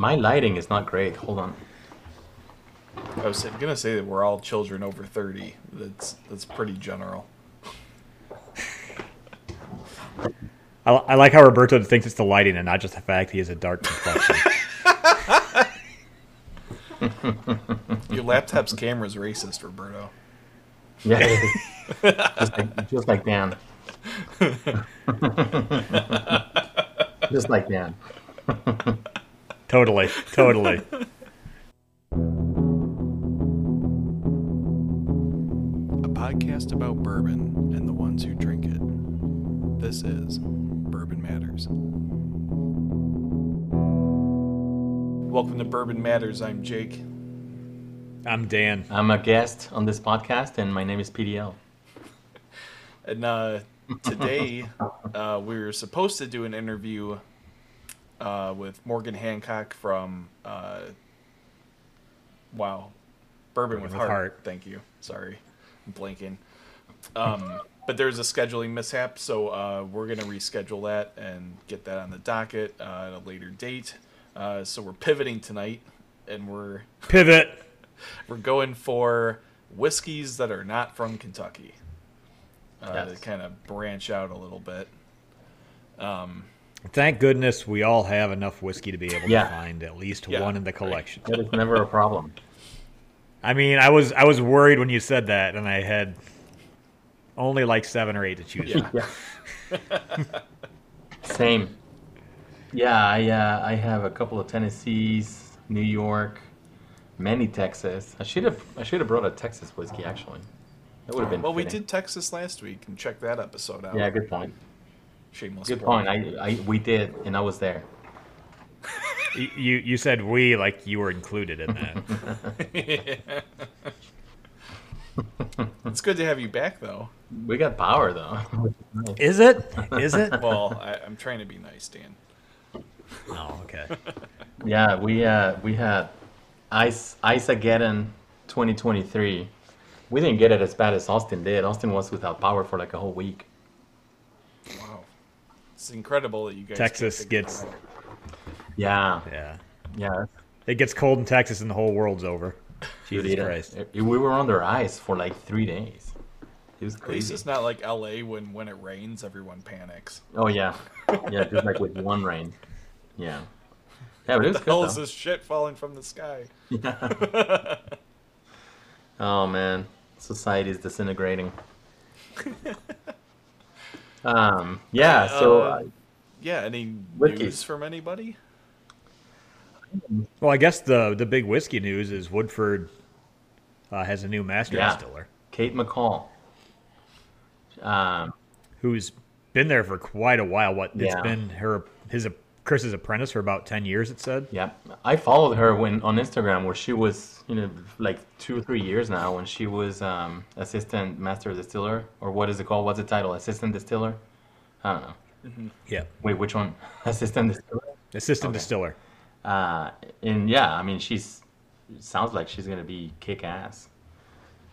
My lighting is not great. Hold on. I was gonna say that we're all children over thirty. That's that's pretty general. I, I like how Roberto thinks it's the lighting and not just the fact he has a dark complexion. Your laptop's camera's racist, Roberto. Yeah, just, like, just like Dan. just like Dan. Totally, totally. A podcast about bourbon and the ones who drink it. This is Bourbon Matters. Welcome to Bourbon Matters. I'm Jake. I'm Dan. I'm a guest on this podcast, and my name is PDL. And uh, today uh, we were supposed to do an interview uh, with Morgan Hancock from uh, Wow, Bourbon, with, with Heart. Heart. Thank you. Sorry, I'm blanking. Um, but there's a scheduling mishap, so uh, we're gonna reschedule that and get that on the docket uh, at a later date. Uh, so we're pivoting tonight, and we're Pivot. we're going for whiskeys that are not from Kentucky. Uh, Yes. To kind of branch out a little bit. Um, Thank goodness we all have enough whiskey to be able Yeah. to find at least Yeah, one in the right. collection. That is never a problem. I mean, I was I was worried when you said that, and I had only like seven or eight to choose. Yeah. from. Yeah. Same. Yeah, I uh, I have a couple of Tennessees, New York, many Texas. I should have I should have brought a Texas whiskey actually. That would have been. well, we did Texas last week, and check that episode out. Yeah, good point. Shameless. Good point. I, I we did, and I was there. You you said we like you were included in that. It's good to have you back, though. We got power though. is it? Is it? Well, I, I'm trying to be nice, Dan. Oh, okay. Yeah, we uh we had Ice Isageddon 2023. We didn't get it as bad as Austin did. Austin was without power for like a whole week. Wow, it's incredible that you guys. Texas gets- it. Yeah, Yeah. yeah. It gets cold in Texas and the whole world's over. Jesus it- uh, Christ. it- we were under ice for like three days. It was At least crazy. it's not like LA when when it rains, everyone panics. Oh yeah, yeah. Just like with one rain. Yeah. Yeah, but it was What the hell good is this shit falling from the sky? Oh man, society is disintegrating. um. Yeah. So. Uh, uh, Yeah. Any Whiskeys. news from anybody? Well, I guess the the big whiskey news is Woodford uh, has a new master Yeah. distiller Kate McCall. Um. who's been there for quite a while. What it's Yeah. been her his Chris's apprentice for about ten years. It said. Yeah, I followed her when on Instagram where she was, you know, like two or three years now when she was um, assistant master distiller or what is it called? What's the title? Assistant distiller? I don't know. Yeah. Wait, which one? assistant distiller. Assistant Okay. distiller. Uh, and yeah, I mean, she's sounds like she's gonna be kick ass.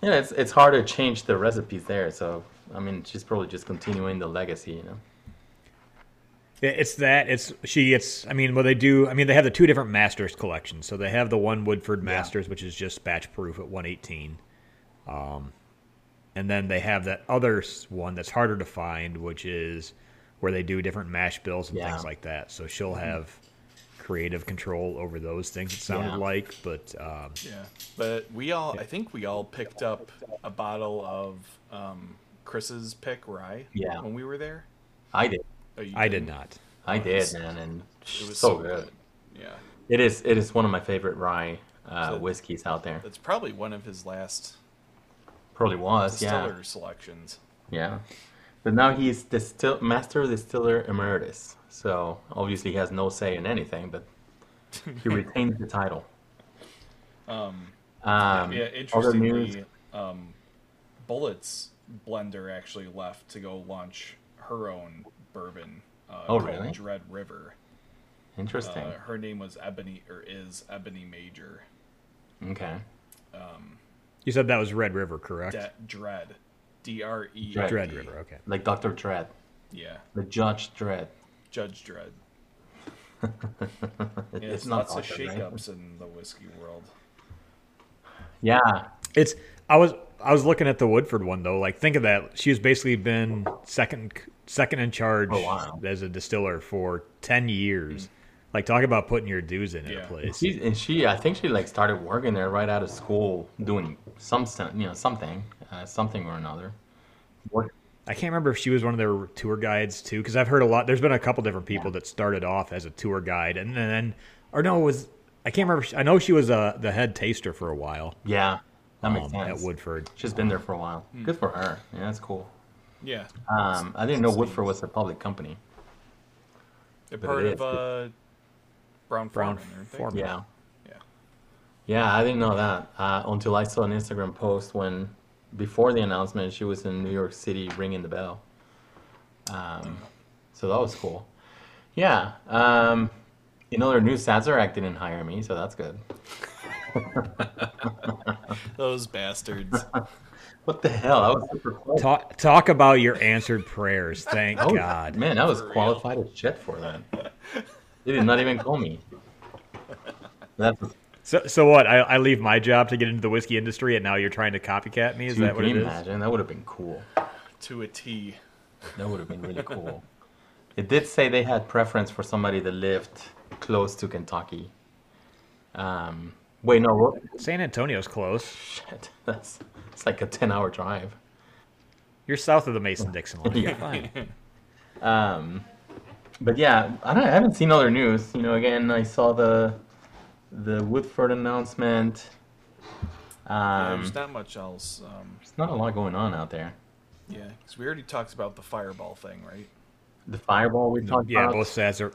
Yeah, it's it's hard to change the recipes there, so I mean, she's probably just continuing the legacy, you know. It- It's that. It's she. It's. I mean, well, they do. I mean, they have the two different masters collections. So they have the one Woodford Masters, which is just batch proof at 118. Um, and then they have that other one that's harder to find, which is where they do different mash bills and Yeah. things like that. So she'll have creative control over those things. It sounded Yeah. like, but um, Yeah, but we all, I think we all picked up a bottle of um, Chris's pick rye. Yeah. When we were there. I did, Oh, you I did didn't? not. I did, man, and It was so, good. Yeah, It is. It is one of my favorite rye uh, So- whiskeys out there. that's probably one of his last Probably was. distiller Yeah. selections. Yeah. But now he's distill master distiller emeritus. So obviously he has no say in anything, but he retains the title. Um, Um, yeah, other news. interestingly, um, Bulleit's blender actually left to go launch her own bourbon. Uh, Oh, called really? Dread River. Interesting. Uh, her name was Eboni, or is Eboni Major. okay. Um, You said that was Red River, correct? De- Dread, D R E Dread. Dread River. Okay. Like Dr. Dread. Yeah, The Judge Dredd. Judge Dredd. It's it's not lots of vodka, right? shakeups in the whiskey world. Yeah, It's I was I was looking at the Woodford one though. Like think of that. She's basically been second second in charge Oh, wow. as a distiller for ten years. Like talk about putting your dues in at Yeah. a place. She and she, I think she like started working there right out of school, doing some, you know, something, uh, something or another. Work, I can't remember if she was one of their tour guides too, because I've heard a lot. There's been a couple different people that started off as a tour guide, and then, or no, it was I can't remember. I know she was uh, the head taster for a while yeah, that makes um, sense. at Woodford. She's been there for a while. Good for her. Yeah, that's cool. Yeah, Um, I didn't know Woodford was a public company. they're part of uh, Brown Brown-Forman, aren't? Forman. Yeah. Yeah. Yeah, I didn't know that uh, until I saw an Instagram post when, before the announcement, she was in New York City ringing the bell. Um, so that was cool. Yeah. Um, in other news, Sazerac didn't hire me, so that's good. Those bastards. What the hell? I was super close. Talk talk about your answered prayers. Thank Oh, God. Man, I was For real. qualified as shit for that. They did not even call me. That's So so what? I, I leave my job to get into the whiskey industry, and now you're trying to copycat me? Is Dude, that what can it you is? imagine? That would have been cool. to a T. That would have been really cool. It did say they had preference for somebody that lived close to Kentucky. Um, wait, no, what? San Antonio's close. Shit, that's it's like a ten-hour drive. You're south of the Mason Dixon line. You're Yeah. fine. Um, but yeah, I, don't, I haven't seen other news. You know, again, I saw the the Woodford announcement. Yeah, Um, there's not much else. Um, there's not a lot going on out there. yeah, because we already talked about the fireball thing, right? The Fireball we talked Yeah, about. Yeah, both Sazerac,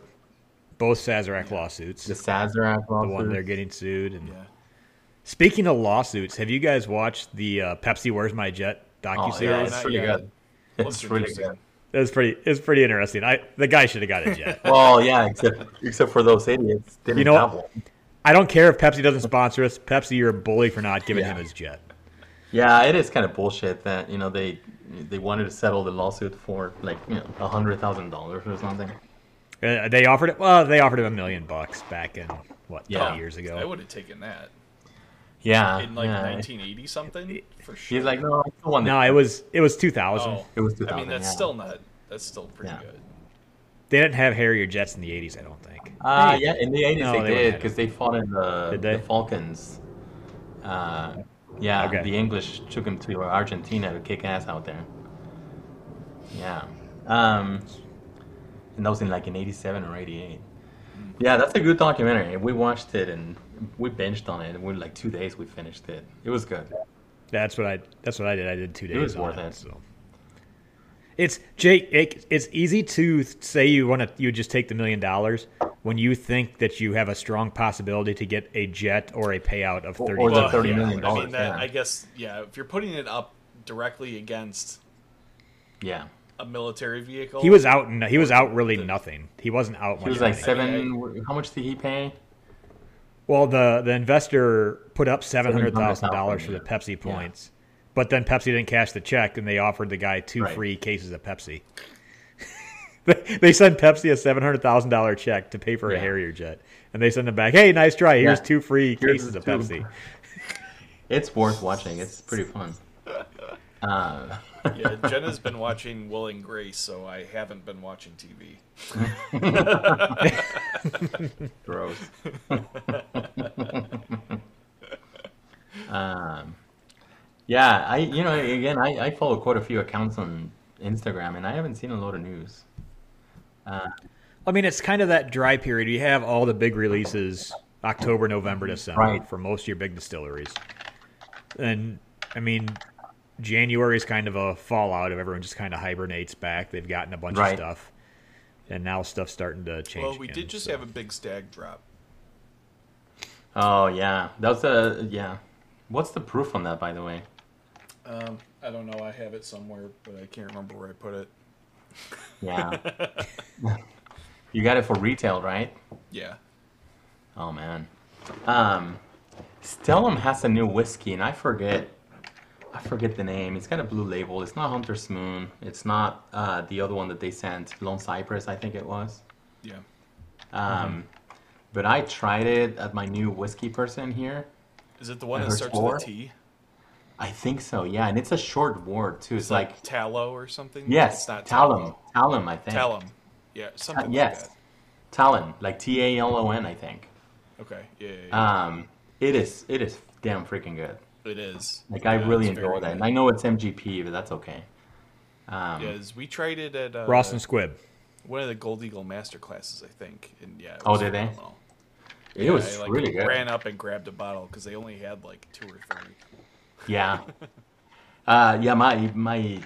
both Sazerac lawsuits. the Sazerac lawsuit. the one they're getting sued. And Yeah. Speaking of lawsuits, have you guys watched the uh, Pepsi "Where's My Jet" docu series? Oh, docu yeah, series? it's pretty yet. good. It's Looks really interesting. good. It was pretty. It's pretty interesting. I the guy should have got a jet. Well, yeah, except except for those idiots. Didn't You know have one. I don't care if Pepsi doesn't sponsor us. Pepsi, you're a bully for not giving Yeah. him his jet. Yeah, it is kind of bullshit that you know they they wanted to settle the lawsuit for like you know a hundred thousand dollars or something. Uh, they offered it. Well, they offered him a million bucks back in what Yeah. years ago. I would have taken that Yeah, in like yeah. 1980 something for sure. He's like, no, I still want No, it was it was 2000. Oh, It was 2000. I mean, that's yeah. still not. That's still pretty Yeah. good. They didn't have Harrier jets in the 80s. I don't think. Uh, yeah, in the eighties No, they, they did because they fought in the, they? the Falklands. Uh, yeah, Okay. the English took him to Argentina to kick ass out there. Yeah, um, and that was in like in '87 or '88. Yeah, that's a good documentary. We watched it and we binged on it. And we like two days we finished it. It was good. That's what I. That's what I did. I did two days. It was on worth it, it. So. It's Jake. It, it's easy to say you want to. You just take the million dollars when you think that you have a strong possibility to get a jet or a payout of Or- thirty. or the Well, $30 yeah, million I mean, that, yeah. I guess, yeah. If you're putting it up directly against Yeah, a military vehicle, he was out. n- He was out really nothing. He wasn't out he was like money. seven. How much did he pay? Well, the the investor put up seven hundred thousand dollars for the. Pepsi points, but then Pepsi didn't cash the check, and they offered the guy two Right. free cases of Pepsi. They- sent Pepsi a seven hundred thousand dollar check to pay for a Harrier jet, and they send them back. Hey, nice try. Here's Yeah. two free Here's cases of two. Pepsi. It's worth watching. It's pretty fun. Uh, yeah, Jenna's been watching Will and Grace, so I haven't been watching TV. Gross. um, yeah, I you know again I, I follow quite a few accounts on Instagram and I haven't seen a lot of news. Uh, I mean, it's kind of that dry period. You have all the big releases October, November, December Right. for most of your big distilleries. And I mean, January is kind of a fallout of everyone just kind of hibernates back. They've gotten a bunch Right. of stuff, and now stuff's starting to change. Well, we again, did just so. have a big Stagg drop. oh yeah, that was a yeah. What's the proof on that, by the way? Um, I don't know. I have it somewhere, but I can't remember where I put it. Yeah, you got it for retail, right? Yeah. Oh man. Um Stellum has a new whiskey and I forget I forget the name. It's got a blue label. It's not Hunter's Moon. It's not uh, the other one that they sent, Lone Cypress, I think it was. Yeah. Um, But I tried it at my new whiskey person here. Is it the one that starts four. with a T? I think so, yeah, and it's a short word too. It's like Tallow or something? yes, It's not Talum, Talum, I think. Talum. Yeah, Ta- something like yes, Talon, like T A L O N, I think. Okay. Yeah, yeah, yeah. Um, it is, it is damn freaking good. It is. Like I Yeah, really enjoy that, and I know it's MGP, but that's okay. Um, Yes, we tried it at uh, Ross and Squibb. one of the Gold Eagle master classes, I think. And yeah. It Oh, did they? phenomenal. it Yeah, was I, like, really good. I ran up and grabbed a bottle because they only had like two or three. Yeah. Uh, yeah, my my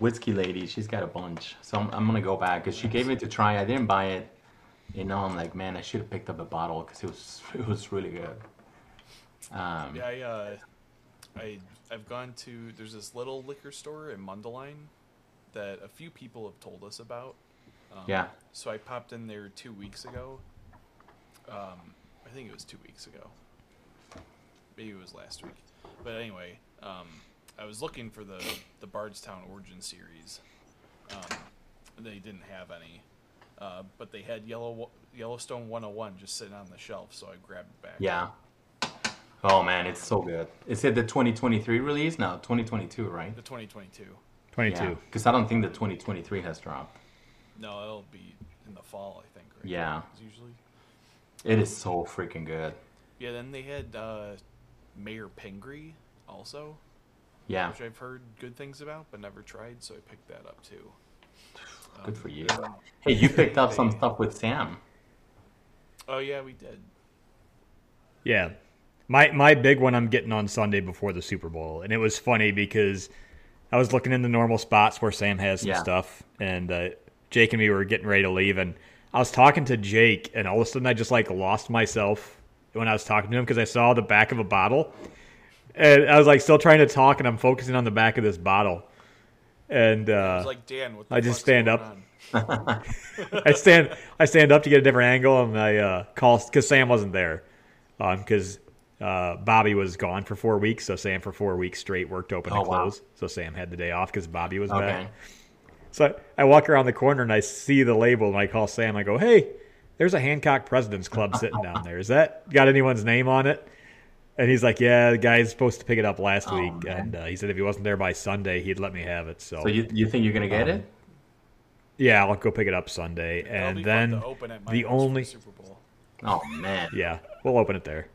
whiskey lady, she's got a bunch, so I'm, I'm gonna go back because she gave it to try. I didn't buy it, and now I'm like, man, I should have picked up a bottle because it was it was really good. Um, Yeah, I, uh, I, I've gone to. There's this little liquor store in Mundelein that a few people have told us about. Um, Yeah. So I popped in there two weeks ago. Um, I think it was two weeks ago. Maybe it was last week. But anyway, um, I was looking for the the Bardstown Origin series. Um, they didn't have any, uh, but they had Yellow Yellowstone 101 just sitting on the shelf, so I grabbed it back. yeah. Oh man, it's so good. Is it the 2023 release? No, 2022, right? The 2022. 22. Because I don't think the 2023 has dropped. No, it'll be in the fall, I think. Right? Yeah. 'Cause Usually. It is so freaking good. Yeah. Then they had uh, Mayor Pingree also, Yeah. which I've heard good things about, but never tried, so I picked that up too. Good Um, for you. and- Hey, you picked up some stuff with Sam. Oh yeah, we did. Yeah. My my big one I'm getting on Sunday before the Super Bowl. And it was funny because I was looking in the normal spots where Sam has some Yeah. stuff and uh, Jake and me were getting ready to leave and I was talking to Jake and all of a sudden I just like lost myself when I was talking to him because I saw the back of a bottle. And I was like still trying to talk and I'm focusing on the back of this bottle. And I uh, was like, Dan, what the I just stand up. I stand I stand up to get a different angle, and I uh, call because Sam wasn't there, because uh, Bobby was gone for four weeks. So Sam for four weeks straight worked open Oh, and wow. close. So Sam had the day off because Bobby was Okay. back. So I, I walk around the corner and I see the label, and I call Sam. I go, "Hey, there's a Hancock President's Club sitting down there. Is that got anyone's name on it?" And he's like, "Yeah, the guy's supposed to pick it up last Oh, week, man. and uh, he said if he wasn't there by Sunday, he'd let me have it." So, So you you think you're gonna get it? yeah, I'll go pick it up Sunday, That'll and then open the only Super Bowl. Oh man. Yeah, we'll open it there.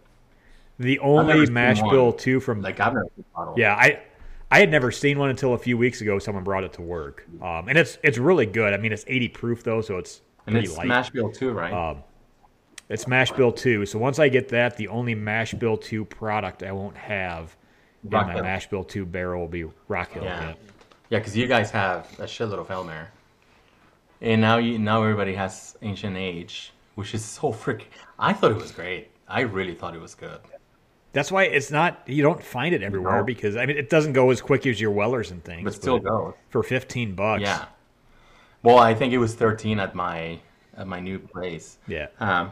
The only mash bill two from Like I've never yeah, I I had never seen one until a few weeks ago. Someone brought it to work, um, and it's it's really good. I mean, it's 80 proof though, so it's and it's light. Mash Bill too, right? Um, it's mash bill two. So once I get that, the only mash bill two product I won't have in Rock my Hill. mash bill two barrel will be Rock Hill. Yeah. Yeah. Yeah, because you guys have a shitload of Elmer, and now you now everybody has Ancient Age, which is so freaking. I thought it was great. I really thought it was good. That's why it's not you don't find it everywhere No. because I mean it doesn't go as quick as your Wellers and things. But still goes. for 15 bucks. Yeah. Well, I think it was 13 at my at my new place. Yeah. Um,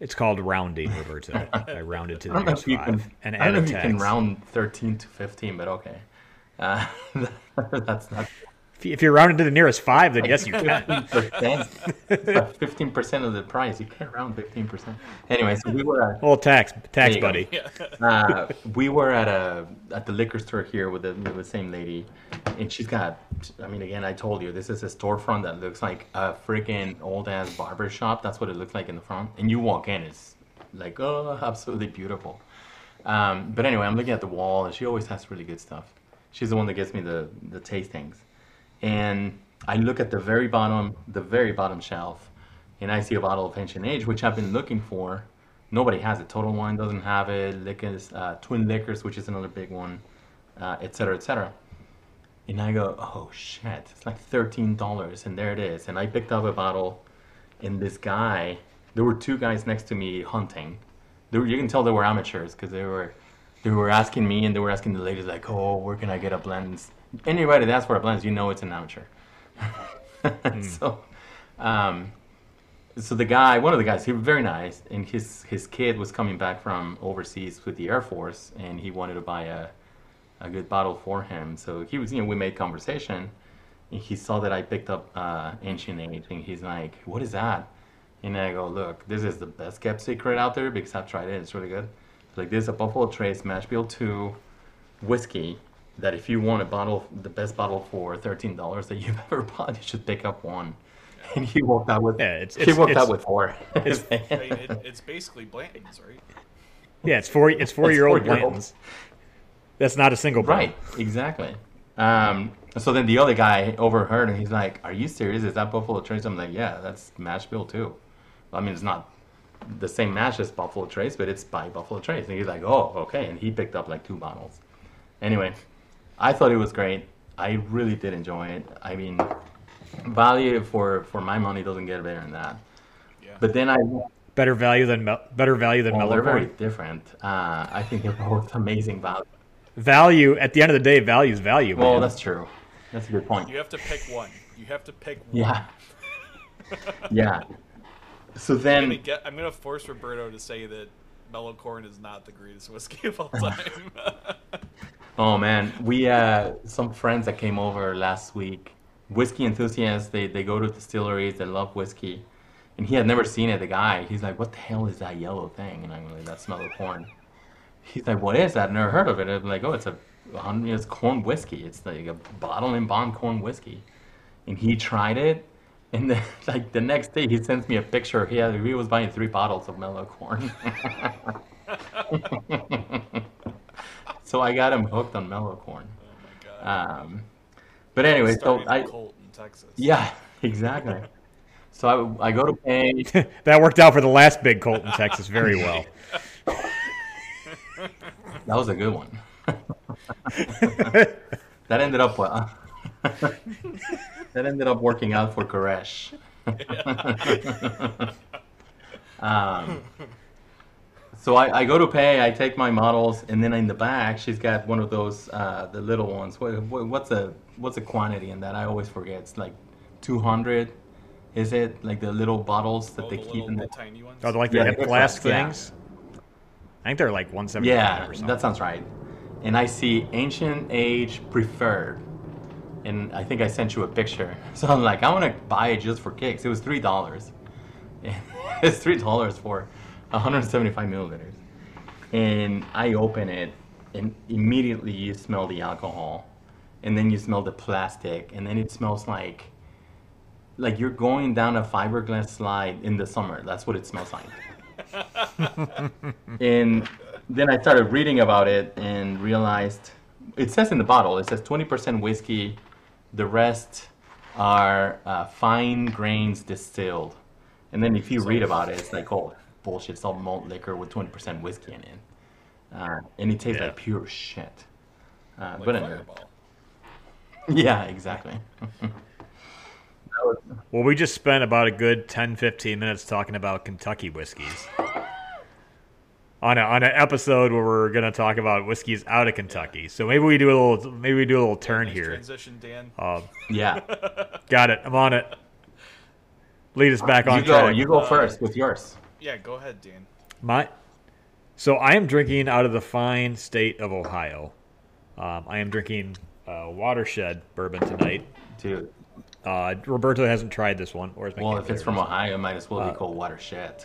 It's called rounding over to I rounded to the nearest five can. and I don't know if you can round 13 to 15, but okay. Uh, that's not. If you- If you're rounding to the nearest five, then yes, you can. 15%. 15% of the price. You can't round 15%. Anyway, so we were at Well, tax, tax There you go. buddy. uh, we were at a at the liquor store here with the, with the same lady, and she's got. I mean, again, I told you this is a storefront that looks like a freaking old ass barber shop. That's what it looks like in the front. And you walk in, it's like oh, absolutely beautiful. Um, but anyway, I'm looking at the wall, and she always has really good stuff. She's the one that gets me the the tastings, and I look at the very bottom, the very bottom shelf, and I see a bottle of Ancient Age, which I've been looking for. Nobody has it. Total Wine doesn't have it. Liquors, uh, Twin Liquors, which is another big one, uh, et cetera, et. And I go, oh shit, it's like thirteen dollars, and there it is. And I picked up a bottle, and this guy, there were two guys next to me hunting. Were, you can tell they were amateurs because they were, they were asking me, and they were asking the ladies like, oh, where can I get a blend? Anybody that's asks for a blend, you know it's an amateur. so, um, so the guy, one of the guys, he was very nice, and his his kid was coming back from overseas with the Air Force, and he wanted to buy a a good bottle for him. So he was, you know, we made conversation, and he saw that I picked up uh, Ancient Age, and he's like, "What is that?" And I go, look, this is the best kept secret out there because I've tried it. It's really good. Like this is a Buffalo Trace Mash Bill 2 whiskey that if you want a bottle, the best bottle for thirteen dollars that you've ever bought, you should pick up one. And he walked out with Yeah, it's- he it's- walked it's- out with four. I mean, it, it's basically Blanton's, right? Yeah, it's four. It's four year old four-year-old. Blanton's. That's not a single barrel. Right, exactly. Um, so then the other guy overheard and he's like, "Are you serious? Is that Buffalo Trace?" I'm like, "Yeah, that's Mash Bill too." I mean, it's not the same mash as Buffalo Trace, but it's by Buffalo Trace. And he's like, "Oh, okay." And he picked up like two bottles. Anyway, I thought it was great. I really did enjoy it. I mean, value for for my money doesn't get better than that. Yeah. But then I Better value than better value than well, they're very different. Uh, I think they're both amazing value. Value at the end of the day, value is value. Well, man. that's true. That's a good point. You have to pick one. You have to pick one. Yeah. yeah. So I'm gonna then, get. I'm gonna force Roberto to say that Mellow Corn is not the greatest whiskey of all time. oh man, we uh, some friends that came over last week, whiskey enthusiasts. They they go to distilleries. They love whiskey, and he had never seen it. The guy, he's like, "What the hell is that yellow thing?" And I'm like, "That smell of corn." He's like, "What is that?" Never heard of it. I'm like, "Oh, it's a, it's corn whiskey. It's like a bottle and bond corn whiskey." And he tried it, and then like the next day, he sends me a picture. He had, he was buying three bottles of mellow corn. so I got him hooked on mellow corn. oh my god. Um, but anyway, so Started I a cult in Texas. yeah, exactly. So I, I go to pay. that worked out for the last big Colt in Texas very well. That was a good one. that ended up well. that ended up working out for Koresh. um, so I, I go to pay. I take my models, and then in the back, she's got one of those uh, the little ones. What, what, what's a what's a quantity in that? I always forget. It's like two hundred. Is it like the little bottles that Oh, they the keep little, in the the tiny ones. Oh, they're like Yeah, the the hip hip flask flask, yeah. things. I think they're like one seventy five Yeah, or something. that sounds right. And I see ancient age preferred. And I think I sent you a picture. So I'm like, I want to buy it just for kicks. It was three dollars. it's three dollars for 175 milliliters. And I open it, and immediately you smell the alcohol, and then you smell the plastic, and then it smells like, like you're going down a fiberglass slide in the summer. That's what it smells like and then I started reading about it and realized it says in the bottle it says 20% whiskey, the rest are uh, fine grains distilled. And then if you read about it, it's like, oh, bullshit, it's all malt liquor with 20% whiskey in it. Uh, and it tastes Yeah. like pure shit. Uh, like but anyway, yeah, exactly. Well, we just spent about a good 10, 15 minutes talking about Kentucky whiskeys. On, a, on an episode where we're going to talk about whiskeys out of Kentucky. So maybe we do a little maybe we do a little turn Nice here. transition, Dan. Uh, yeah. got it. I'm on it. Lead us back on You go, track. you go first with yours. Yeah, go ahead, Dan. My, so I am drinking out of the fine state of Ohio. Um, I am drinking uh, Watershed bourbon tonight. Dude. Uh, Roberto hasn't tried this one, or Well, if it's from Ohio, it might as well Uh, be called Watershed.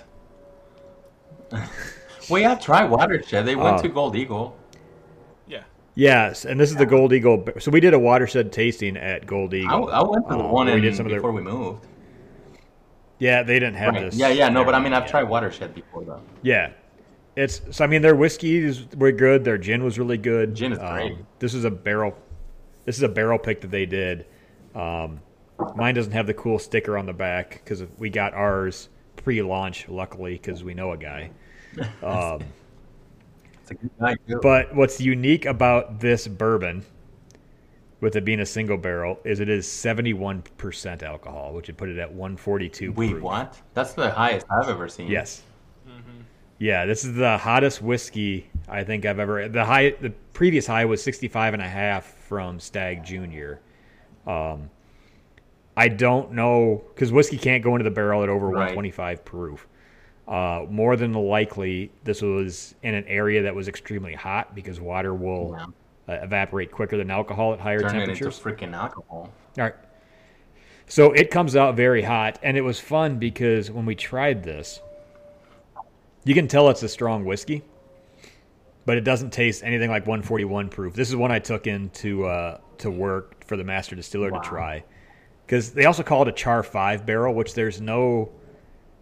well, yeah, try Watershed. They went Uh, to Gold Eagle. Yeah. Yes, and this is the Gold Eagle. So we did a Watershed tasting at Gold I, Eagle. I went to the Uh, one where in, we did some of their- before we moved. Yeah, they didn't have Right. this. Yeah, yeah, no, but I mean, I've Yeah. tried Watershed before, though. Yeah, it's so. I mean, their whiskeys were good. Their gin was really good. Gin is Um, great. This is a barrel. This is a barrel pick that they did. Um, mine doesn't have the cool sticker on the back because we got ours pre-launch. Luckily, because we know a guy. Um, It's a but what's unique about this bourbon, with it being a single barrel, is it is seventy-one percent alcohol, which would put it at one forty-two. Wait, proof. what? That's the highest I've ever seen. Yes. Yeah, this is the hottest whiskey I think I've ever. The high, the previous high was 65 and a half from Stagg Junior. Um, I don't know because whiskey can't go into the barrel at over Right. 125 proof. Uh, more than likely, this was in an area that was extremely hot because water will Yeah. Uh, evaporate quicker than alcohol at higher Turn it into temperatures. freaking alcohol. All right. So it comes out very hot, and it was fun because when we tried this, you can tell it's a strong whiskey, but it doesn't taste anything like 141 proof. This is one I took into uh, to work for the master distiller Wow. to try because they also call it a char five barrel, which there's no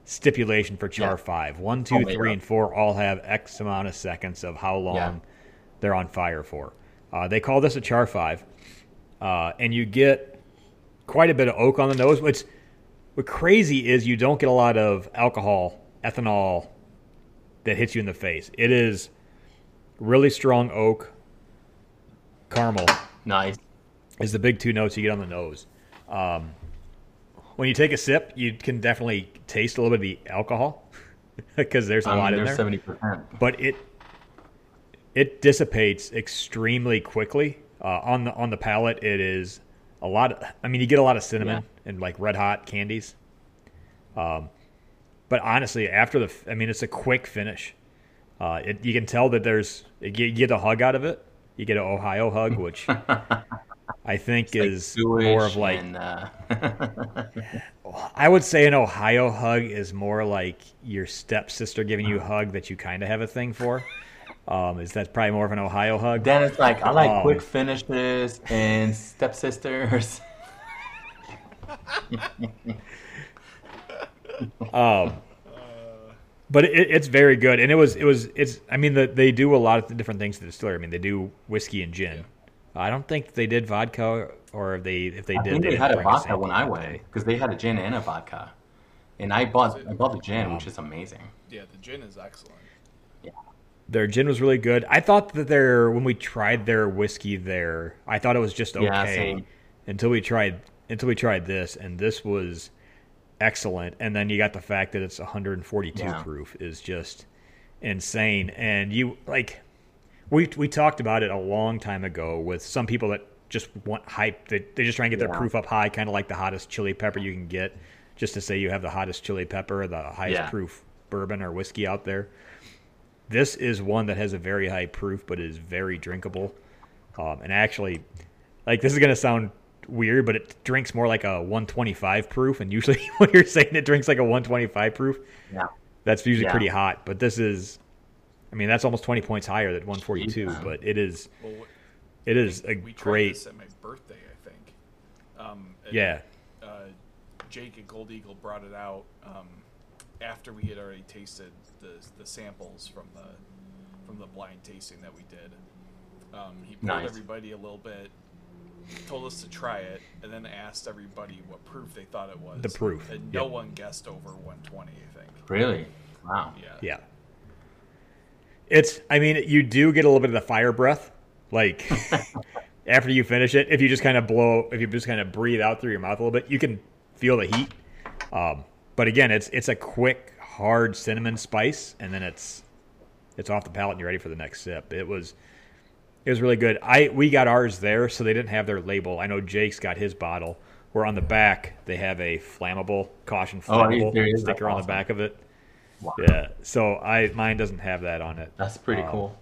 stipulation for char Yeah. five. One, two, Oh, three, and four all have X amount of seconds of how long Yeah. they're on fire for. Uh, they call this a char five, uh, and you get quite a bit of oak on the nose. What's what crazy is you don't get a lot of alcohol, ethanol that hits you in the face. It is really strong oak, caramel Nice. is the big two notes you get on the nose. Um, when you take a sip, you can definitely taste a little bit of the alcohol because there's a I lot in there's there. seventy percent. But it it dissipates extremely quickly uh, on the on the palate. It is a lot. Of, I mean, you get a lot of cinnamon and like red hot candies. Um, but honestly, after the, I mean, it's a quick finish. Uh, it, you can tell that there's you get, you get a hug out of it. You get an Ohio hug, which I think is more of like and, uh, I would say an Ohio hug is more like your stepsister giving you a hug that you kind of have a thing for. Um, is that probably more of an Ohio hug? then it's like I like Um, quick finishes and stepsisters. but it, it's very good, and it was it was it's. I mean, the, they do a lot of different things to the distillery. I mean, they do whiskey and gin. I don't think they did vodka, or if they if they I did, think they, they had a vodka sample when I that went because they had a gin and a vodka, and I bought I bought the gin, which is amazing. Yeah, the gin is excellent. Their gin was really good. I thought that their when we tried their whiskey there, I thought it was just okay Yeah, until we tried until we tried this, and this was excellent. And then you got the fact that it's 142 Yeah. proof is just insane. And you like we we talked about it a long time ago with some people that just want hype. They, they just try and get their proof up high, kind of like the hottest chili pepper you can get, just to say you have the hottest chili pepper, the highest Yeah. proof bourbon or whiskey out there. This is one that has a very high proof, but is very drinkable. Um, and actually, like this is gonna sound weird, but it drinks more like a 125 proof. And usually, when you're saying it drinks like a 125 proof, Yeah, that's usually Yeah. pretty hot. But this is, I mean, that's almost 20 points higher than 142. Jeez. But it is, well, it is a we tried great, this at my birthday, I think. Um, and, yeah, Uh, Jake at Gold Eagle brought it out um, after we had already tasted the the samples from the from the blind tasting that we did. Um, he poured Nice. everybody a little bit, told us to try it, and then asked everybody what proof they thought it was. The proof, And no yep. one guessed over 120, I think. really. Wow. Yeah. yeah. It's, I mean, you do get a little bit of the fire breath, like after you finish it. If you just kind of blow, if you just kind of breathe out through your mouth a little bit, you can feel the heat. Um, but again, it's it's a quick, hard cinnamon spice, and then it's it's off the palate, and you're ready for the next sip. It was it was really good. I we got ours there, so they didn't have their label. I know Jake's got his bottle. Where on the back they have a flammable caution Oh, flammable? That's sticker on the back of it. Wow. Yeah. So I mine doesn't have that on it. That's pretty Um, cool.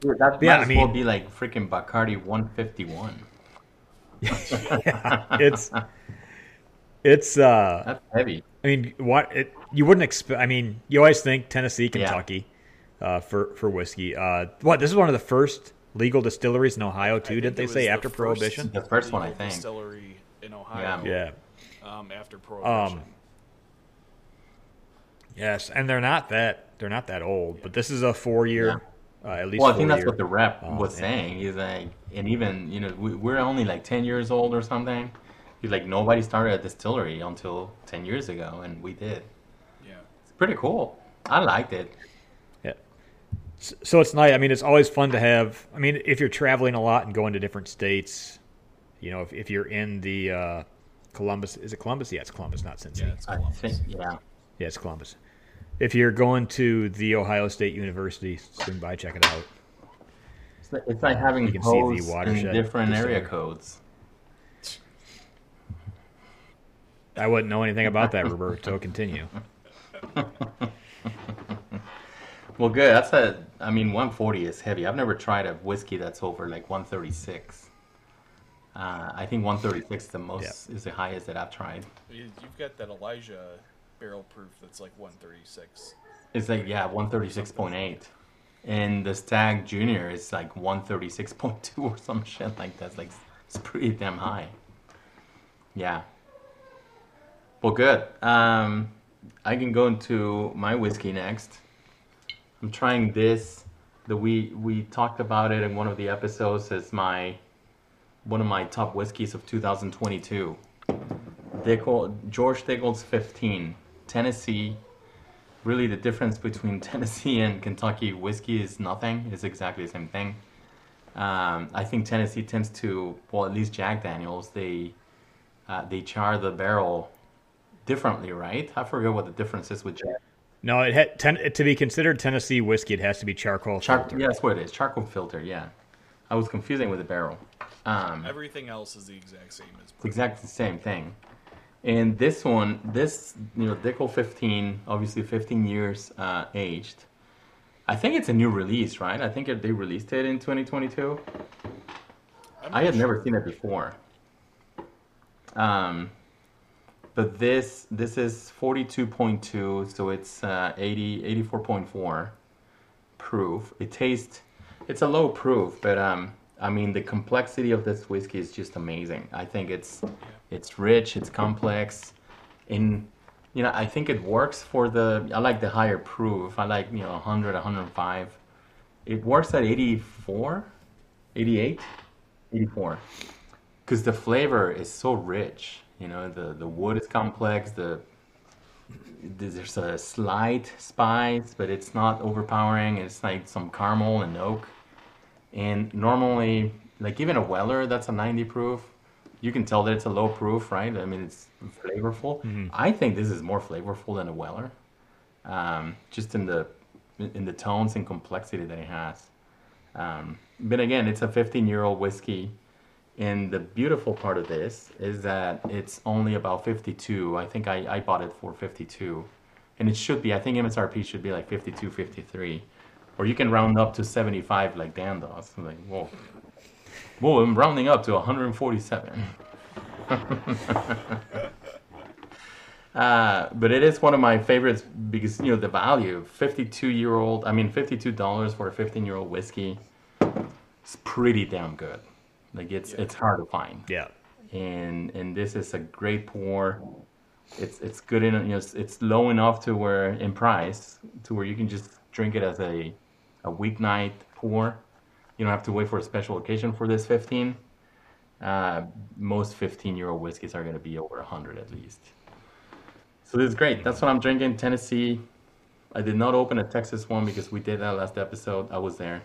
Dude, that yeah, might I as well be like freaking Bacardi 151. yeah, It's it's uh That's heavy. I mean what it you wouldn't expect I mean you always think Tennessee, Yeah. Kentucky uh for for whiskey. Uh what this is one of the first legal distilleries in Ohio too, didn't they say the after first prohibition? The first one, I think. Distillery in Ohio. Yeah. Um, after prohibition. Um Yes, and they're not that they're not that old, but this is a 4 year uh, at least Well, I think that's year. what the rep Oh, was yeah. saying. He's like, and even you know, we, we're only like 10 years old or something. He's like, nobody started a distillery until 10 years ago, and we did. yeah. It's pretty cool. I liked it. Yeah. So it's nice. I mean, it's always fun to have. I mean, if you're traveling a lot and going to different states, you know, if, if you're in the uh, Columbus, is it Columbus? Yeah, it's Columbus, not Cincy. Yeah, it's Columbus. think, yeah. Yeah, it's Columbus. If you're going to the Ohio State University, swing by, check it out. It's like, it's like having You can see the in watershed different area codes. I wouldn't know anything about that, Roberto. So continue. Well, good. That's a. I mean, 140 is heavy. I've never tried a whiskey that's over like 136. Uh, I think 136 is the most is the highest that I've tried. You- You've got that Elijah barrel proof that's like 136. It's like yeah, 136.8, and the Stagg Junior is like 136.2 or some shit like that. It's like it's pretty damn high. Yeah. Well, good. Um, I can go into my whiskey next. I'm trying this. The we we talked about it in one of the episodes as my one of my top whiskeys of 2022. Dickel, George Dickel's 15, Tennessee. Really, the difference between Tennessee and Kentucky whiskey is nothing. It's exactly the same thing. Um, I think Tennessee tends to, well, at least Jack Daniels, they uh, they char the barrel differently, right? I forget what the difference is with Jack. No, it had ten, to be considered Tennessee whiskey. It has to be charcoal Char- filter. yeah, that's what it is. Charcoal filter. Yeah, I was confusing with the barrel. Um, Everything else is the exact same as. Exactly the same thing. And this one, this you know, Dickel 15, obviously 15 years uh, aged. I think it's a new release, right? I think it, they released it in 2022. I'm I not had never seen it before. Um, but this this is 42.2, so it's uh, 80 84.4 proof. It tastes it's a low proof, but um I mean the complexity of this whiskey is just amazing. I think it's it's rich, it's complex. In you know, I think it works for the I like the higher proof. I like, you know, 100, 105. It works at 84, 88, 84 because the flavor is so rich. You know, the the wood is complex. The there's a slight spice, but it's not overpowering. It's like some caramel and oak. And normally, like even a Weller that's a 90 proof, you can tell that it's a low proof, right? I mean, it's flavorful. I think this is more flavorful than a Weller, um, just in the in the tones and complexity that it has. Um, but again, it's a 15 year old whiskey. And the beautiful part of this is that it's only about 52. I think I, I bought it for 52. And it should be, I think MSRP should be like 52, 53. Or you can round up to 75 like Dan does. I'm like, whoa. Whoa, I'm rounding up to 147. Uh, but it is one of my favorites because you know the value 52 year old i mean 52 dollars for a 15 year old whiskey it's pretty damn good like it's it's hard to find. Yeah. and and this is a great pour. It's it's good in you know it's, it's low enough to where in price to where you can just drink it as a a weeknight pour. You don't have to wait for a special occasion for this 15 uh, most 15 year old whiskeys are going to be over 100 at least. So this is great. That's what i'm drinking tennessee. I did not open a texas one because we did that last episode. I was there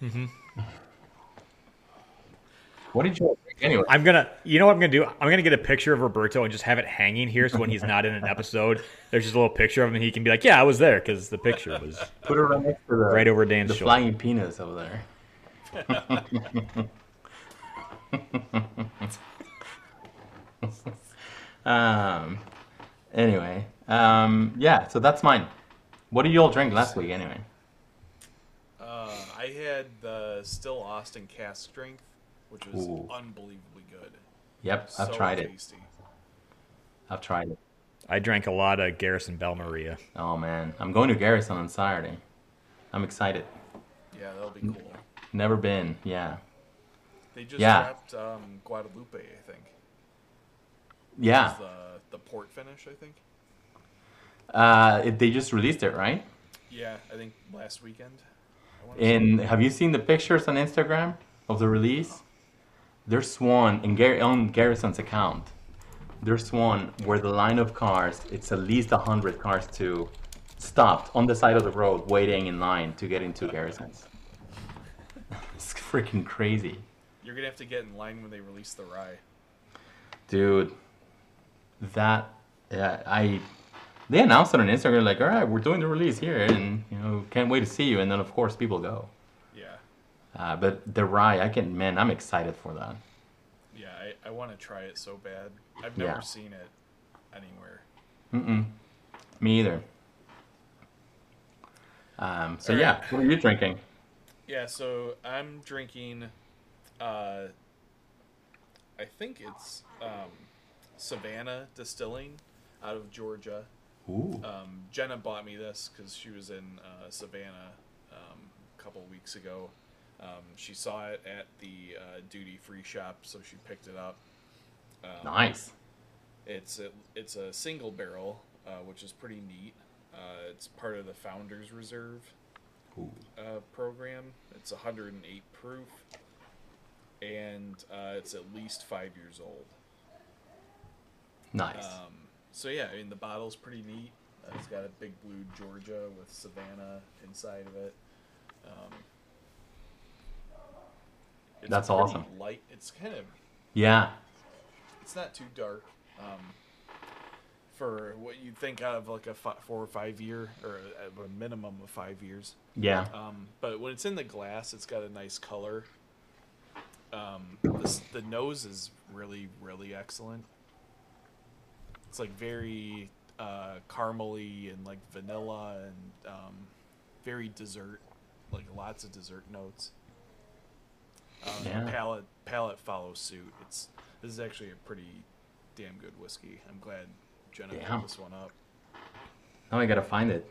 what did you all anyway. I'm gonna, you know what I'm gonna do? I'm gonna get a picture of Roberto and just have it hanging here, so when he's not in an episode, there's just a little picture of him, and he can be like, "Yeah, I was there," because the picture was put it right next to the right over Dan's the shoulder. flying penis over there. Um anyway um yeah so that's mine. What did you all drink last week anyway? Uh, I had the Still Austin cask Strength, which was Ooh. unbelievably good. yep i've So tried it i've tried it I drank a lot of Garrison Balmorhea. oh man i'm going to garrison on saturday i'm excited Yeah, that'll be cool. never been yeah They just Yeah. dropped um, Guadalupe, I think. yeah Is the the port finish, I think. uh it, they just released it right Yeah, I think last weekend. I. And have you seen the pictures on Instagram of the release? There's one in Gar- on Garrison's account. There's one where the line of cars, it's at least hundred cars to stopped on the side of the road waiting in line to get into Garrison's. it's freaking crazy. You're gonna have to get in line when they release the rye. Dude, that yeah, I they announced it on Instagram like, all right, we're doing the release here, and you know, can't wait to see you. And then of course people go. Uh, but the rye, I can man, I'm excited for that. yeah. I, I want to try it so bad. I've never Yeah. seen it anywhere. Mm-mm. Me either. Um, so All yeah, what are you drinking? Yeah, so I'm drinking uh, I think it's um, Savannah Distilling out of Georgia. Ooh. Um, Jenna bought me this because she was in uh, Savannah um, a couple weeks ago. Um, she saw it at the uh, duty free shop, so she picked it up. Um, nice. It's a, it's a single barrel, uh, which is pretty neat. Uh, it's part of the Founders Reserve uh, program. It's 108 proof, and uh, it's at least five years old. Nice. Um, so yeah, I mean the bottle's pretty neat. Uh, it's got a big blue Georgia with Savannah inside of it. It's That's awesome. Light. It's kind of. yeah. It's not too dark. Um, for what you think of like a fi- four or five year, or a, a minimum of five years. Yeah. Um, but when it's in the glass, it's got a nice color. Um, this, the nose is really, really excellent. It's like very uh, caramely and like vanilla and um, very dessert, like lots of dessert notes. Uh, the Yeah. Palate palate follows suit. It's this is actually a pretty damn good whiskey. I'm glad Jenna Damn. picked this one up. Now I gotta find it.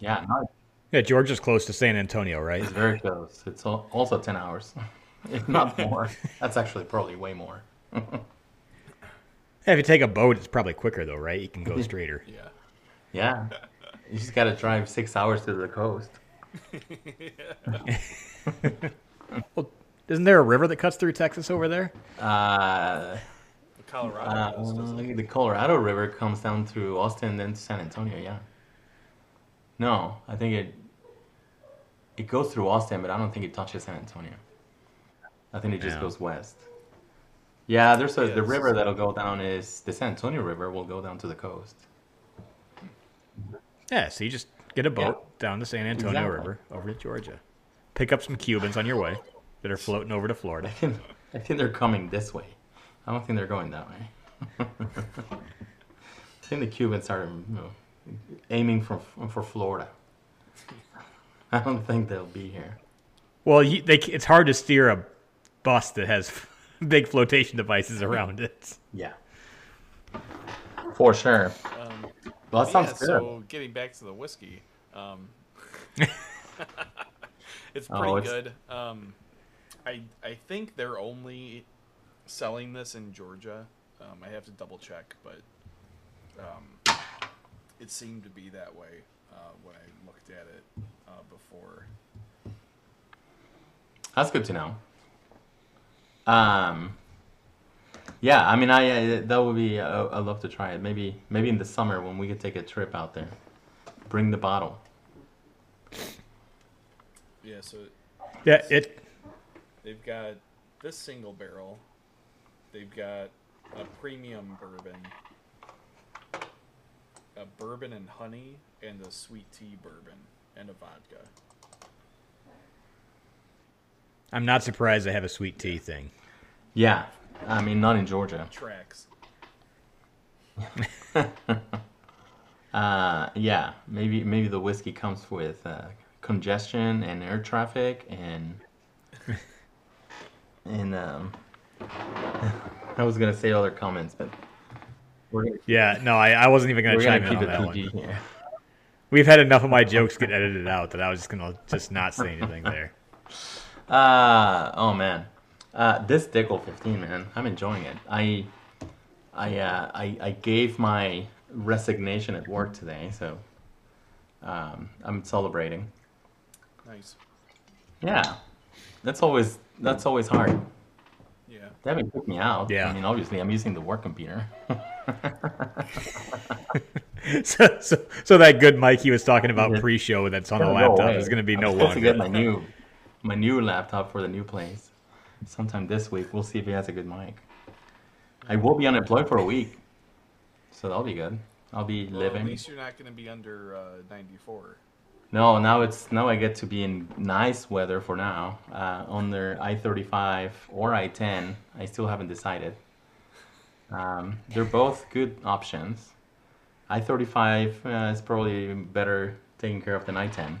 Yeah, no, Yeah, Georgia's close to San Antonio, right? it's very close. It's also 10 hours, if not more. That's actually probably way more. Yeah, if you take a boat, it's probably quicker though, right? You can go straighter. Yeah. Yeah. You just gotta drive six hours to the coast. Well, isn't there a river that cuts through Texas over there? Uh, Colorado uh, does, the Colorado River comes down through Austin, then to San Antonio. Yeah. No, I think it it goes through Austin, but I don't think it touches San Antonio. I think it just Yeah. goes west. Yeah, there's a the river that'll go down is the San Antonio River will go down to the coast. Yeah, so you just get a boat down the San Antonio Exactly. River over to Georgia. Pick up some Cubans on your way that are floating over to Florida. I think they're coming this way. I don't think they're going that way. I think the Cubans are you know, aiming for for Florida. I don't think they'll be here. Well, you, they, it's hard to steer a bus that has big flotation devices around it. Yeah, for sure. Well, that sounds yeah, good. so getting back to the whiskey, um, it's Oh, pretty it's- good. Um, I I think they're only selling this in Georgia. Um, I have to double check, but um, it seemed to be that way uh, when I looked at it uh, before. That's good to know. Um, yeah, I mean, I uh, that would be. Uh, I'd love to try it. Maybe maybe in the summer when we could take a trip out there. Bring the bottle. Yeah, so Yeah, it. they've got this single barrel. They've got a premium bourbon, a bourbon and honey, and a sweet tea bourbon, and a vodka. I'm not surprised they have a sweet tea thing. Yeah, I mean, not in Georgia. Tracks. Uh, yeah, maybe maybe the whiskey comes with uh, congestion and air traffic and and um. I was gonna say other comments, but we're gonna, Yeah, no, I, I wasn't even going we're to gonna chime in keep on that one. Here. We've had enough of my jokes get edited out that I was just going to just not say anything there. Uh oh man, uh, this Dickel 15, man, I'm enjoying it. I I uh, I I gave my resignation at work today, so um, I'm celebrating. Nice. Yeah, that's always that's always hard. Yeah. They haven't kicked me out. Yeah. I mean, obviously, I'm using the work computer. so, so, so that good mic he was talking about Yeah. pre-show that's on the Gonna go laptop is going to be I'm no supposed to get my new my new laptop for the new place sometime this week. We'll see if he has a good mic. I will be unemployed for a week, so that'll be good. I'll be Well, living. at least you're not going to be under uh, 94. No, now it's now I get to be in nice weather for now. Uh, under I-35 or I-10, I still haven't decided. Um, they're both good options. I-35 uh, is probably better taken care of than I-10.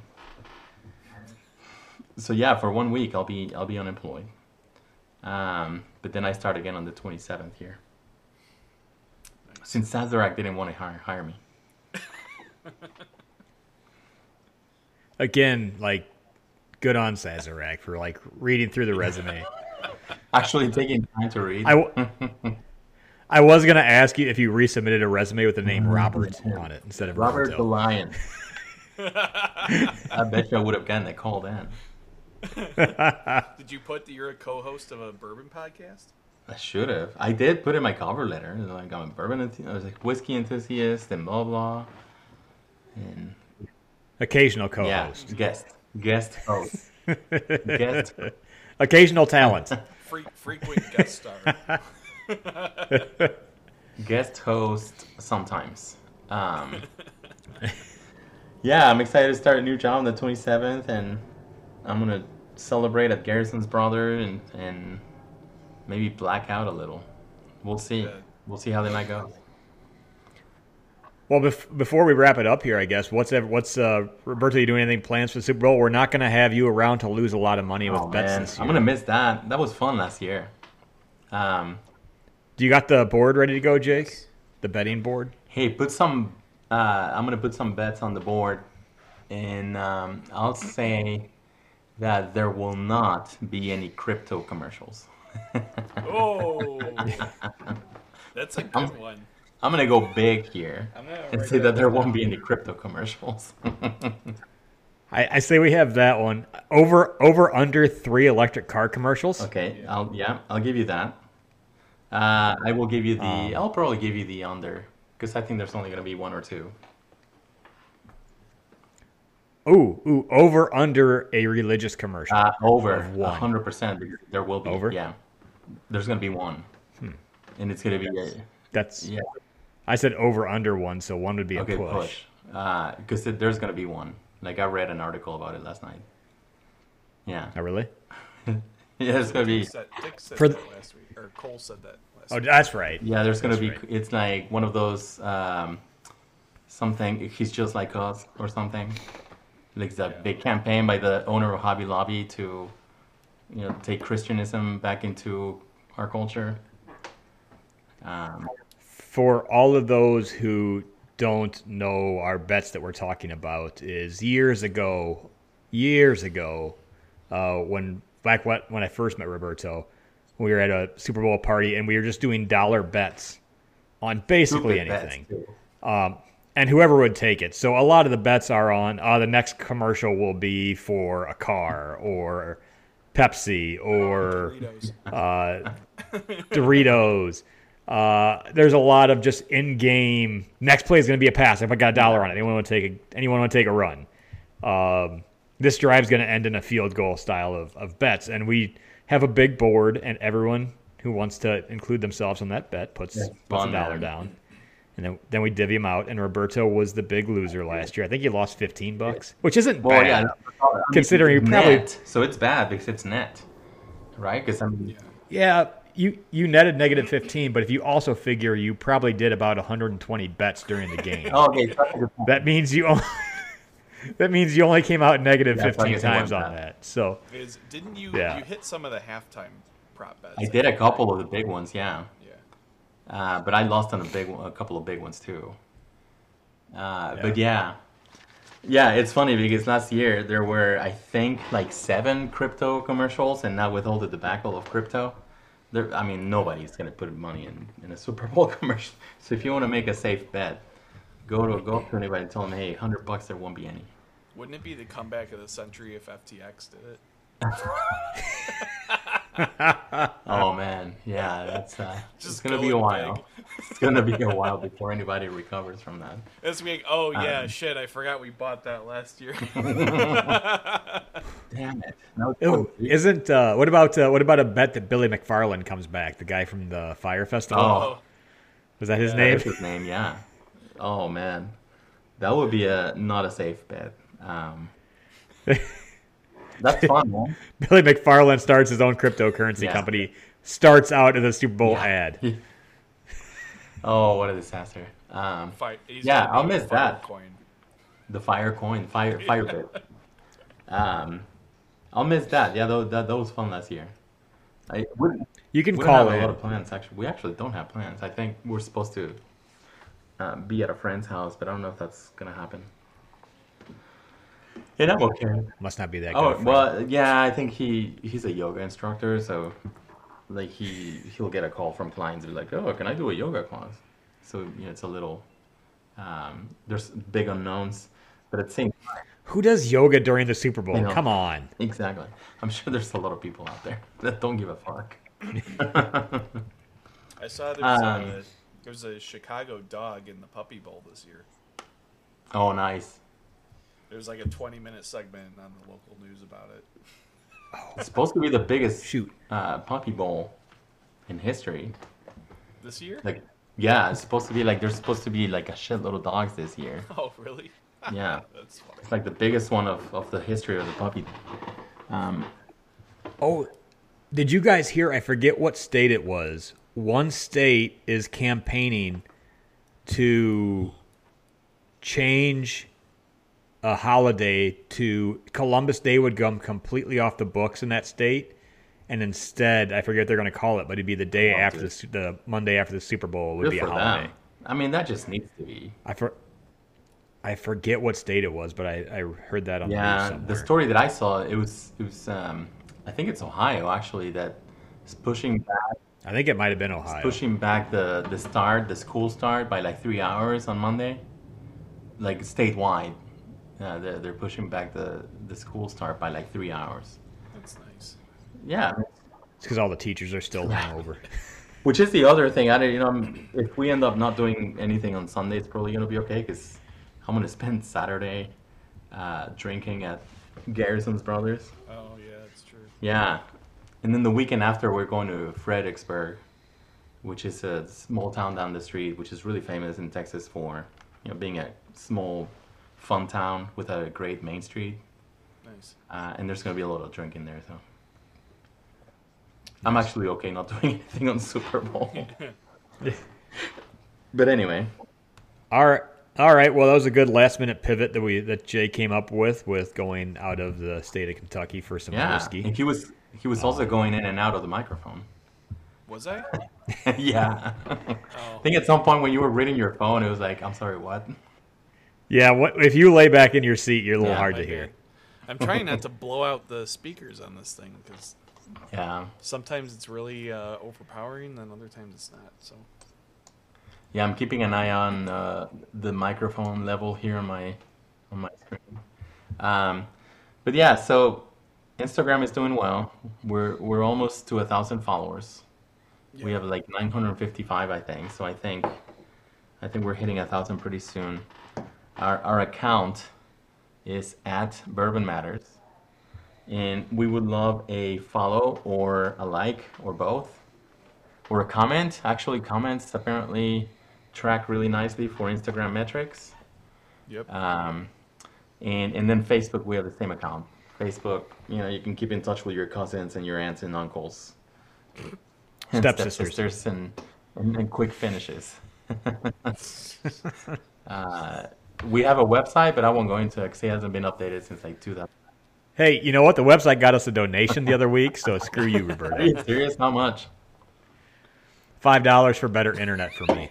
So yeah, for one week I'll be I'll be unemployed. Um, but then I start again on the 27th here. Since Sazerac didn't want to hire, hire me. Again, like good on Sazerac for like reading through the resume. Actually taking time to read. I, w- I was gonna ask you if you resubmitted a resume with the name Robert on it instead of Mm-hmm. Robert the Lion. I bet you I would have gotten a call then. Did you put that you're a co-host of a bourbon podcast? I should have. I did put in my cover letter. Like I'm a bourbon. enthu- I was like whiskey enthusiast and blah blah. And Occasional co-host, guest, guest host, guest. occasional talent. Fre- frequent guest star. guest host sometimes. Um, yeah, I'm excited to start a new job on the 27th, and I'm gonna celebrate at Garrison's brother and and maybe black out a little. We'll see. Yeah. We'll see how they might go. Well, bef- before we wrap it up here, I guess what's ev- what's uh, Roberto? You doing anything plans for the Super Bowl? We're not going to have you around to lose a lot of money with Oh bets man, this year. I'm gonna miss that. That was fun last year. Um, Do you got the board ready to go, Jake? The betting board. hey, put some. Uh, I'm gonna put some bets on the board, and um, I'll say that there will not be any crypto commercials. Oh, that's a good one. I'm gonna go big here and say that there won't be any crypto commercials. I, I say we have that one over over under three electric car commercials. okay, I'll yeah, I'll give you that. Uh, I will give you the. Um, I'll probably give you the under because I think there's only gonna be one or two. Ooh, ooh, over under a religious commercial. Uh, over hundred percent. There will be. Over? Hmm. Yeah, there's gonna be one, and it's gonna be a, That's yeah. I said over under one, so one would be a Okay, push. push. Because there's gonna be one. Like I read an article about it last night. Yeah, Oh, really? yeah. There's gonna be. Dick said, Dick said For that last week, or Cole said that last Oh, week. that's right. Yeah, there's gonna That's be. right. It's like one of those um, something. He's just like us, or something. Like the big campaign by the owner of Hobby Lobby to, you know, take Christianism back into our culture. Um, For all of those who don't know our bets that we're talking about, is years ago, years ago, uh, when back what when I first met Roberto, we were at a Super Bowl party and we were just doing dollar bets on basically stupid anything. too. um, and whoever would take it. So a lot of the bets are on uh, the next commercial will be for a car or Pepsi or Doritos. uh, Doritos. Uh, there's a lot of just in-game. Next play is going to be a pass. If I got a dollar on it, anyone want to take a, anyone want to take a run? Um, this drive's going to end in a field goal style of, of bets, and we have a big board, and everyone who wants to include themselves on that bet puts That's puts a dollar man. down, and then then we divvy them out. And Roberto was the big loser last year. I think he lost 15 bucks, which isn't Well, bad. yeah, I mean, Considering you probably- net, so it's bad because it's net, right? Because I mean, Yeah, you you netted negative 15, but if you also figure you probably did about 120 bets during the game, oh, okay, that's a good point. that means you only, that means you only came out negative Yeah, 15 times on bad. that. So Is didn't you Yeah. you hit some of the halftime prop bets? I did a couple of the big ones, yeah, Yeah. Uh, but I lost on a big, one- a couple of big ones too. Uh, But yeah, yeah, it's funny because last year there were, I think, like seven crypto commercials, and now with all the debacle of crypto, there, I mean, nobody's gonna put money in, in a Super Bowl commercial. So if you want to make a safe bet, go to go up to anybody and tell them, hey, hundred bucks, there won't be any. Wouldn't it be the comeback of the century if FTX did it? Oh man, yeah, that's uh, it's Just gonna be a while. It's gonna be a while before anybody recovers from that. This week, oh yeah, Um, shit, I forgot we bought that last year. Damn it! No, Ew, isn't uh, what about uh, what about a bet that Billy McFarland comes back, the guy from the Fyre Festival? Oh. Was that his Yeah. name? That's his name, yeah. Oh man, that would be a not a safe bet. Um, that's fun, man. Billy McFarland starts his own cryptocurrency Yeah. company. Starts out in a Super Bowl Yeah. ad. Oh, what a disaster. Um, Fi- he's Yeah, I'll miss fire that. Coin. the fire coin, fire fire bit. Um, I'll miss that. Yeah, that, that, that was fun last year. I wouldn't. You can We don't call have a lot of plans. Actually, we actually don't have plans. I think we're supposed to uh, be at a friend's house, but I don't know if that's gonna happen. And I'm okay. Must not be that good. Oh a well, yeah. I think he he's a yoga instructor, so like he he'll get a call from clients and be like, "Oh, can I do a yoga class?" So you know, it's a little um, there's big unknowns, but at the same time, Who does yoga during the Super Bowl? You know. Come on. exactly. I'm sure there's a lot of people out there that don't give a fuck. I saw there's Um, a there's a Chicago dog in the Puppy Bowl this year. oh, nice. There's like a 20 minute segment on the local news about it. It's supposed to be the biggest Shoot. uh, puppy bowl in history. This year? Like, yeah, it's supposed to be like there's supposed to be like a shitload of dogs this year. Oh, really? Yeah. That's funny. It's like the biggest one of, of the history of the puppy. Um, Oh, did you guys hear? I forget what state it was. One state is campaigning to change a holiday to Columbus Day would come completely off the books in that state, and instead, I forget what they're going to call it, but it'd be the day Oh, after the, the Monday after the Super Bowl would good be a holiday. them. I mean, that just needs to be. I for, I forget what state it was, but I, I heard that on the Yeah, somewhere. the story that I saw, it was it was. Um, I think it's Ohio actually that is pushing back I think it might have been Ohio. pushing back the the start, the school start by like three hours on Monday, like statewide. Uh, they're, they're pushing back the the school start by like three hours. That's nice. Yeah, It's because all the teachers are still hungover. which is the other thing. I don't- you know, if we end up not doing anything on Sunday, it's probably gonna be okay because I'm gonna spend Saturday uh, drinking at Garrison's Brothers. Oh, yeah, that's true. Yeah, and then the weekend after, we're going to Fredericksburg, which is a small town down the street, which is really famous in Texas for, you know, being a small, fun town with a great main street. Nice. Uh, and there's gonna be a lot of drinking there, so. I'm actually okay not doing anything on Super Bowl. but anyway, All right. All right. Well, that was a good last minute pivot that we that Jay came up with with going out of the state of Kentucky for some yeah, whiskey. and he was he was also going in and out of the microphone. Was I? yeah, Oh. I think at some point when you were reading your phone, it was like, I'm sorry, what? Yeah. What if you lay back in your seat? You're a little Yeah, hard to did. hear. I'm trying not to blow out the speakers on this thing because Yeah. sometimes it's really uh, overpowering, and other times it's not. So Yeah, I'm keeping an eye on uh, the microphone level here on my on my screen. Um, but yeah, so Instagram is doing well. We're we're almost to a thousand followers. We have like 955, I think. So I think I think we're hitting a thousand pretty soon. Our our account is at Bourbon Matters, and we would love a follow or a like or both or a comment. Actually, comments apparently track really nicely for Instagram metrics. Yep. Um, and and then Facebook, we have the same account. Facebook, you know, you can keep in touch with your cousins and your aunts and uncles, and Stepsisters. stepsisters and, and and quick finishes. uh, we have a website, but I won't go into it because it hasn't been updated since like 2000. Hey, you know what? The website got us a donation the other week, so screw you, Are you serious? How much? Five dollars for better internet for me.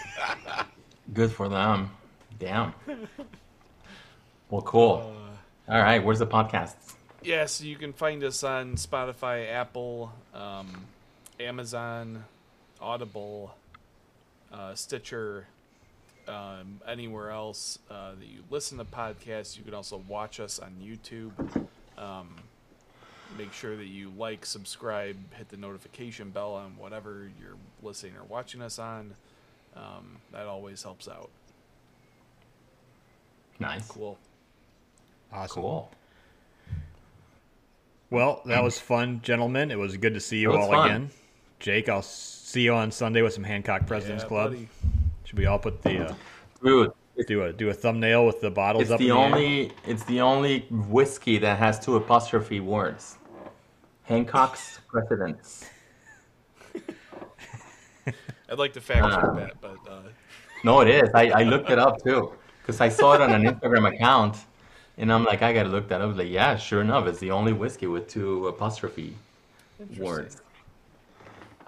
Good for them. Damn. Well, cool. All right, where's the podcasts? Yeah, so you can find us on Spotify, Apple, um, Amazon, Audible, uh, Stitcher, um, anywhere else uh, that you listen to podcasts. You can also watch us on YouTube. Um, make sure that you like, subscribe, hit the notification bell on whatever you're listening or watching us on. Um, that always helps out. Nice. Cool. Awesome. Cool. Well, that was fun, gentlemen. It was good to see you all fun. again. Jake, I'll see you on Sunday with some Hancock President's Yeah, Club. buddy. Should we all put the uh, Dude, do a do a thumbnail with the bottles it's up? the in the air? only it's the only whiskey that has two apostrophe words. Hancock's Presidents. I'd like to fact check Uh, that, but uh, No, it is. I, I looked it up too because I saw it on an Instagram account, and I'm like, I gotta look that up. I was like, yeah, sure enough, it's the only whiskey with two apostrophe words.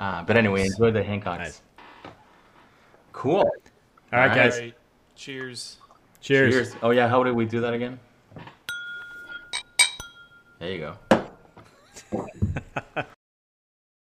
Uh, but anyway, enjoy the Hancocks. Nice. Cool. All right, All guys. All right. Cheers. Cheers. Cheers. Oh yeah, how did we do that again? There you go.